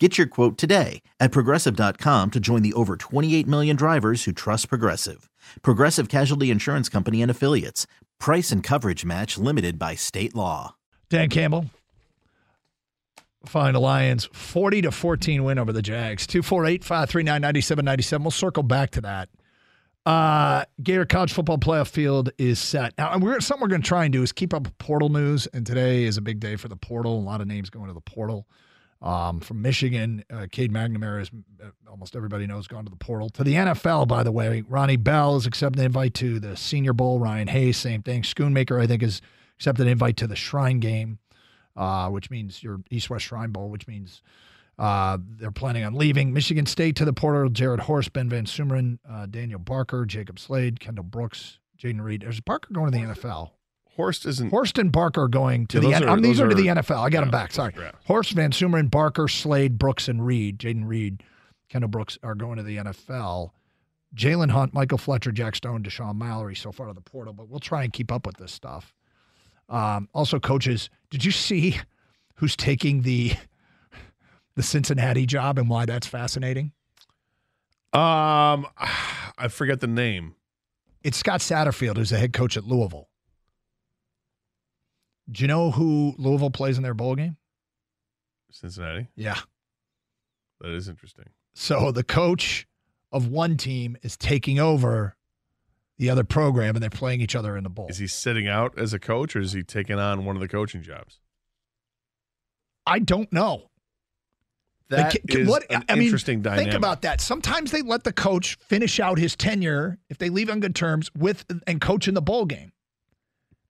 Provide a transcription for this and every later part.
Get your quote today at progressive.com to join the over 28 million drivers who trust Progressive. Progressive Casualty Insurance Company and Affiliates. Price and coverage match limited by state law. Dan Campbell. Find Lions 40 to 14 win over the Jags. 248 539 9797. We'll circle back to that. Uh, Gator College Football Playoff Field is set. Now, we're, something we're going to try and do is keep up with portal news. And today is a big day for the portal. A lot of names going to the portal. Um, from Michigan, uh, Cade McNamara is uh, almost everybody knows gone to the portal. To the NFL, by the way, Ronnie Bell has accepted an invite to the Senior Bowl. Ryan Hayes, same thing. Schoonmaker, I think, has accepted an invite to the Shrine Game, uh, which means your East West Shrine Bowl, which means uh, they're planning on leaving. Michigan State to the portal. Jarrett Horst, Ben Van Sumeren, uh, Daniel Barker, Jacob Slade, Kendell Brooks, Jayden Reed. There's Barker going to the NFL. Horst isn't. Horst and Barker are going to Yeah, the. N- are- um, these those are, to the NFL. I got them back. Sorry. yeah. Horst, Van Sumeren, Barker, Slade, Brooks, and Reed. Jayden Reed, Kendell Brooks are going to the NFL. Jalen Hunt, Michael Fletcher, Jack Stone, Deshaun Mallory so far to the portal, but we'll try and keep up with this stuff. Um, also, coaches, did you see who's taking the the Cincinnati job and why that's fascinating? Um, I forget the name. It's Scott Satterfield, who's the head coach at Louisville. Do you know who Louisville plays in their bowl game? Cincinnati. Yeah. That is interesting. So the coach of one team is taking over the other program, and they're playing each other in the bowl. Is he sitting out as a coach, or is he taking on one of the coaching jobs? I don't know. That Like, is what- an I mean, interesting dynamic. Think about that. Sometimes they let the coach finish out his tenure if they leave on good terms with and coach in the bowl game.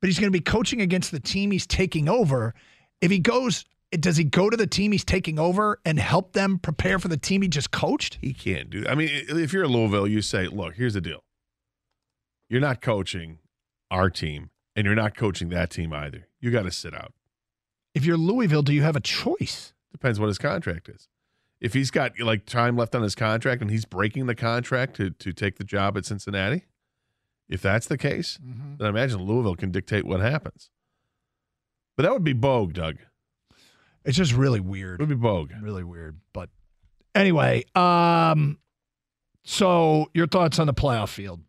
But he's going to be coaching against the team he's taking over. If he goes, does he go to the team he's taking over and help them prepare for the team he just coached? He can't do. That. I mean, if you're Louisville, you say, "Look, here's the deal. You're not coaching our team, and you're not coaching that team either. You got to sit out. If you're Louisville, do you have a choice? Depends what his contract is. If he's got like time left on his contract and he's breaking the contract to to take the job at Cincinnati, if that's the case, Mm-hmm. then I imagine Louisville can dictate what happens. But that would be Bogue, Doug. It's just really weird. It would be Bogue. Really weird. But anyway, um, so your thoughts on the playoff field?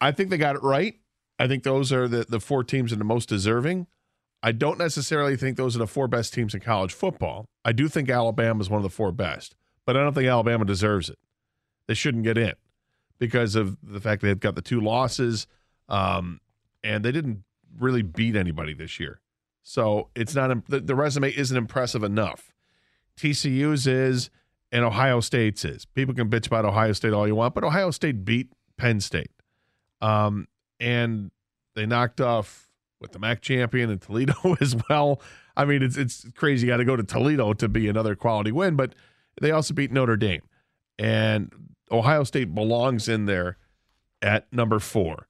I think they got it right. I think those are the, the four teams that are the most deserving. I don't necessarily think those are the four best teams in college football. I do think Alabama is one of the four best, but I don't think Alabama deserves it. They shouldn't get in because of the fact they've got the two losses, um, and they didn't really beat anybody this year. So it's not the, the resume isn't impressive enough. TCU's is and Ohio State's is. People can bitch about Ohio State all you want, but Ohio State beat Penn State. Um, and they knocked off with the MAC champion and Toledo as well. I mean, it's it's crazy. You got to go to Toledo to be another quality win, but they also beat Notre Dame, and Ohio State belongs in there at number four.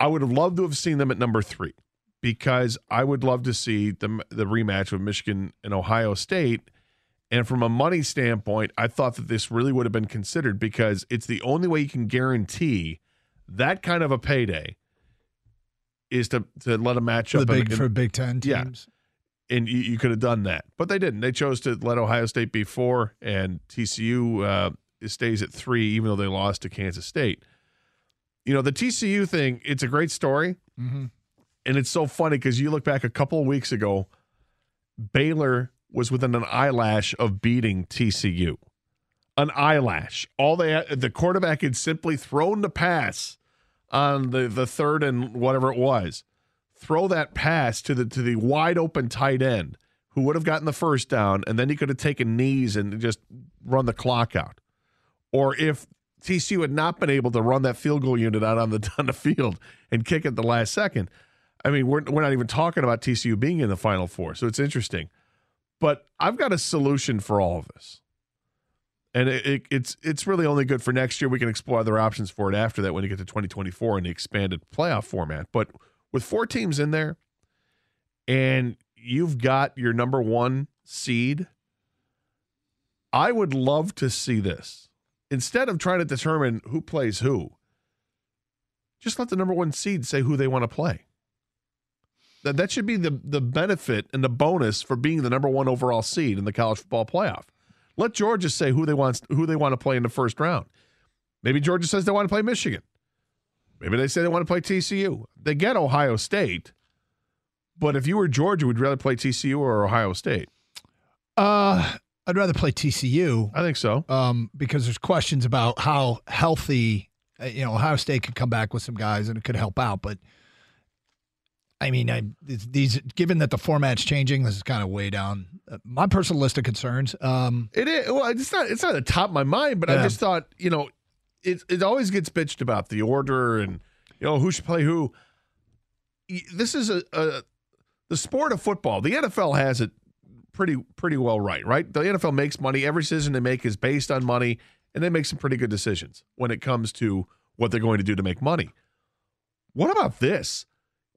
I would have loved to have seen them at number three because I would love to see the the rematch with Michigan and Ohio State. And from a money standpoint, I thought that this really would have been considered because it's the only way you can guarantee that kind of a payday is to to let a match For up big in- for Big Ten Yeah. teams. and you, you could have done that, but they didn't. They chose to let Ohio State be four, and TCU uh, stays at three, even though they lost to Kansas State. You know the TCU thing; it's a great story, Mm-hmm. and it's so funny because you look back a couple of weeks ago, Baylor was within an eyelash of beating TCU. An eyelash. All they had, the quarterback had simply thrown the pass on the the third and whatever it was. Throw that pass to the to the wide open tight end who would have gotten the first down, and then he could have taken knees and just run the clock out. Or if TCU had not been able to run that field goal unit out on the on the field and kick at the last second, I mean, we're we're not even talking about TCU being in the Final Four, so it's interesting. But I've got a solution for all of this, And it, it, it's it's really only good for next year. We can explore other options for it after that when you get to 2024 and the expanded playoff format. But with four teams in there, and you've got your number one seed, I would love to see this. Instead of trying to determine who plays who, just let the number one seed say who they want to play. That that should be the the benefit and the bonus for being the number one overall seed in the college football playoff. Let Georgia say who they want who they want to play in the first round. Maybe Georgia says they want to play Michigan. Maybe they say they want to play TCU. They get Ohio State, but if you were Georgia, would you rather play TCU or Ohio State? Uh, I'd rather play TCU. I think so. Um, because there's questions about how healthy, uh, you know, Ohio State could come back with some guys and it could help out. But I mean, I these given that the format's changing, this is kind of way down uh, my personal list of concerns. Um, it is well, it's not it's not at the top of my mind, but yeah. I just thought you know, it it always gets bitched about the order and you know who should play who. This is a, a the sport of football. The NFL has it pretty pretty well right, right? The NFL makes money. Every decision they make is based on money, and they make some pretty good decisions when it comes to what they're going to do to make money. What about this?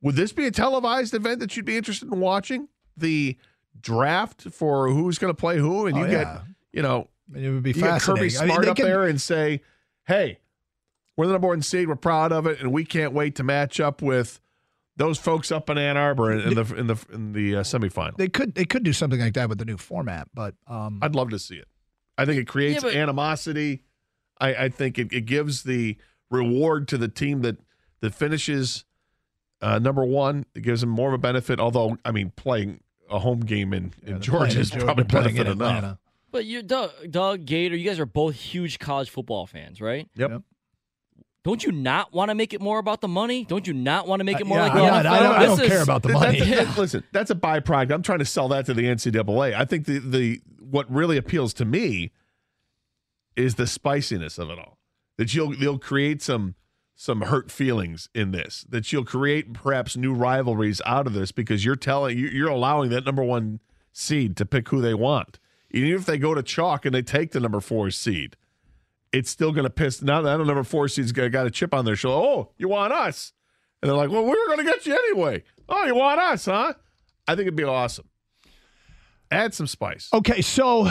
Would this be a televised event that you'd be interested in watching? The draft for who's going to play who, and oh, you oh, yeah. get, you know, it would be fascinating. Kirby Smart I mean, up can... there and say, "Hey, we're the number one seed. We're proud of it, and we can't wait to match up with." Those folks up in Ann Arbor in, in the in the in the uh, semifinal. They could they could do something like that with the new format, but um, I'd love to see it. I think it creates yeah, but, animosity. I, I think it, it gives the reward to the team that that finishes uh, number one, it gives them more of a benefit. Although, I mean, playing a home game in, in Georgia is probably benefit enough. But you, Doug, Doug, Gator, you guys are both huge college football fans, right? Yep. yep. Don't you not want to make it more about the money? Don't you not want to make it more uh, like the NFL? I don't, I don't care about the money. That's a, yeah. listen, that's a byproduct. I'm trying to sell that to the NCAA. I think the the what really appeals to me is the spiciness of it all. That you'll you'll create some some hurt feelings in this that you'll create perhaps new rivalries out of this because you're telling you're allowing that number one seed to pick who they want even if they go to chalk and they take the number four seed it's still going to piss now that number four seed's got, got a chip on their shoulder oh you want us and they're like well we were going to get you anyway oh you want us huh i think it'd be awesome add some spice okay so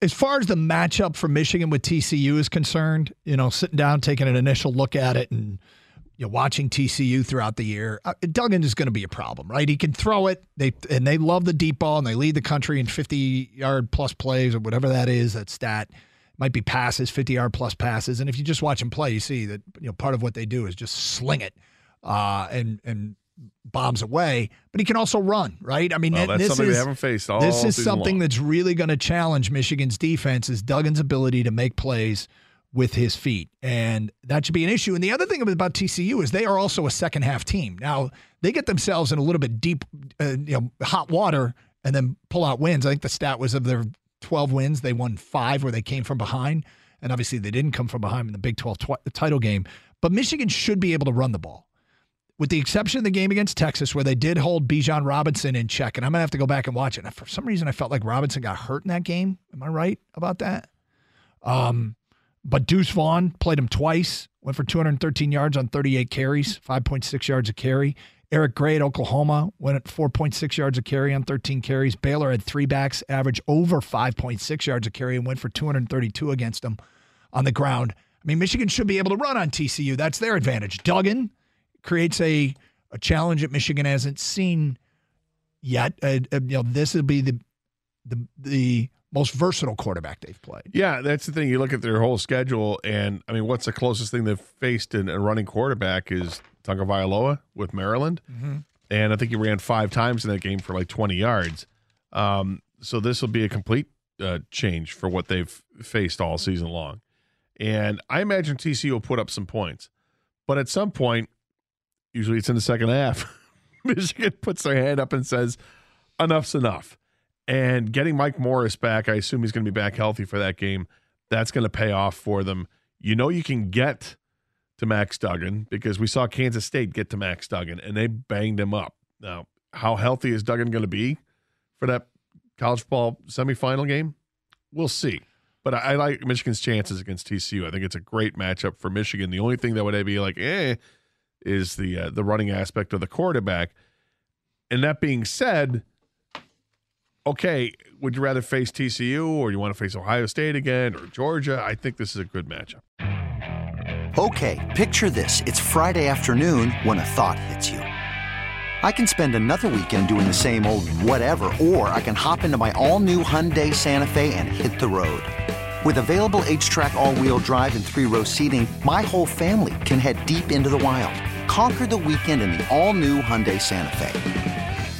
as far as the matchup for Michigan with TCU is concerned, you know, sitting down, taking an initial look at it, and you know, watching TCU throughout the year, uh, Duggan is going to be a problem, right? He can throw it. They and they love the deep ball, and they lead the country in 50 yard plus plays or whatever that is. That stat might be passes, 50 yard plus passes. And if you just watch him play, you see that you know part of what they do is just sling it uh, and and bombs away, but he can also run, right? I mean, well, that's this something is, we haven't faced all This is something long. that's really going to challenge Michigan's defense is Duggan's ability to make plays with his feet. And that should be an issue. And the other thing about TCU is they are also a second half team. Now, they get themselves in a little bit deep, uh, you know, hot water and then pull out wins. I think the stat was of their 12 wins, they won five where they came from behind. And obviously, they didn't come from behind in the Big 12 tw- title game. But Michigan should be able to run the ball with the exception of the game against Texas, where they did hold Bijan Robinson in check. And I'm going to have to go back and watch it. And for some reason, I felt like Robinson got hurt in that game. Am I right about that? Um, but Deuce Vaughn played him twice, went for 213 yards on 38 carries, 5.6 yards a carry. Eric Gray at Oklahoma went at 4.6 yards a carry on 13 carries. Baylor had three backs, average over 5.6 yards a carry, and went for 232 against them on the ground. I mean, Michigan should be able to run on TCU. That's their advantage. Duggan creates a, a challenge that Michigan hasn't seen yet. Uh, uh, you know, this will be the the the most versatile quarterback they've played. Yeah, that's the thing. You look at their whole schedule, and I mean, what's the closest thing they've faced in a running quarterback is Tagovailoa with Maryland, mm-hmm. and I think he ran five times in that game for like twenty yards. Um, so this will be a complete uh, change for what they've faced all season long, and I imagine TC will put up some points, but at some point, Usually it's in the second half. Michigan puts their hand up and says, enough's enough. And getting Mike Morris back, I assume he's going to be back healthy for that game. That's going to pay off for them. You know, you can get to Max Duggan because we saw Kansas State get to Max Duggan and they banged him up. Now, how healthy is Duggan going to be for that college football semifinal game? We'll see. But I, like Michigan's chances against TCU. I think it's a great matchup for Michigan. The only thing that would be like, eh, is the uh, the running aspect of the quarterback. And that being said, okay, would you rather face TCU or you want to face Ohio State again or Georgia? I think this is a good matchup. Okay, picture this. It's Friday afternoon when a thought hits you. I can spend another weekend doing the same old whatever, or I can hop into my all new Hyundai Santa Fe and hit the road. With available HTRAC, all wheel drive, and three row seating, my whole family can head deep into the wild. Conquer the weekend in the all new Hyundai Santa Fe.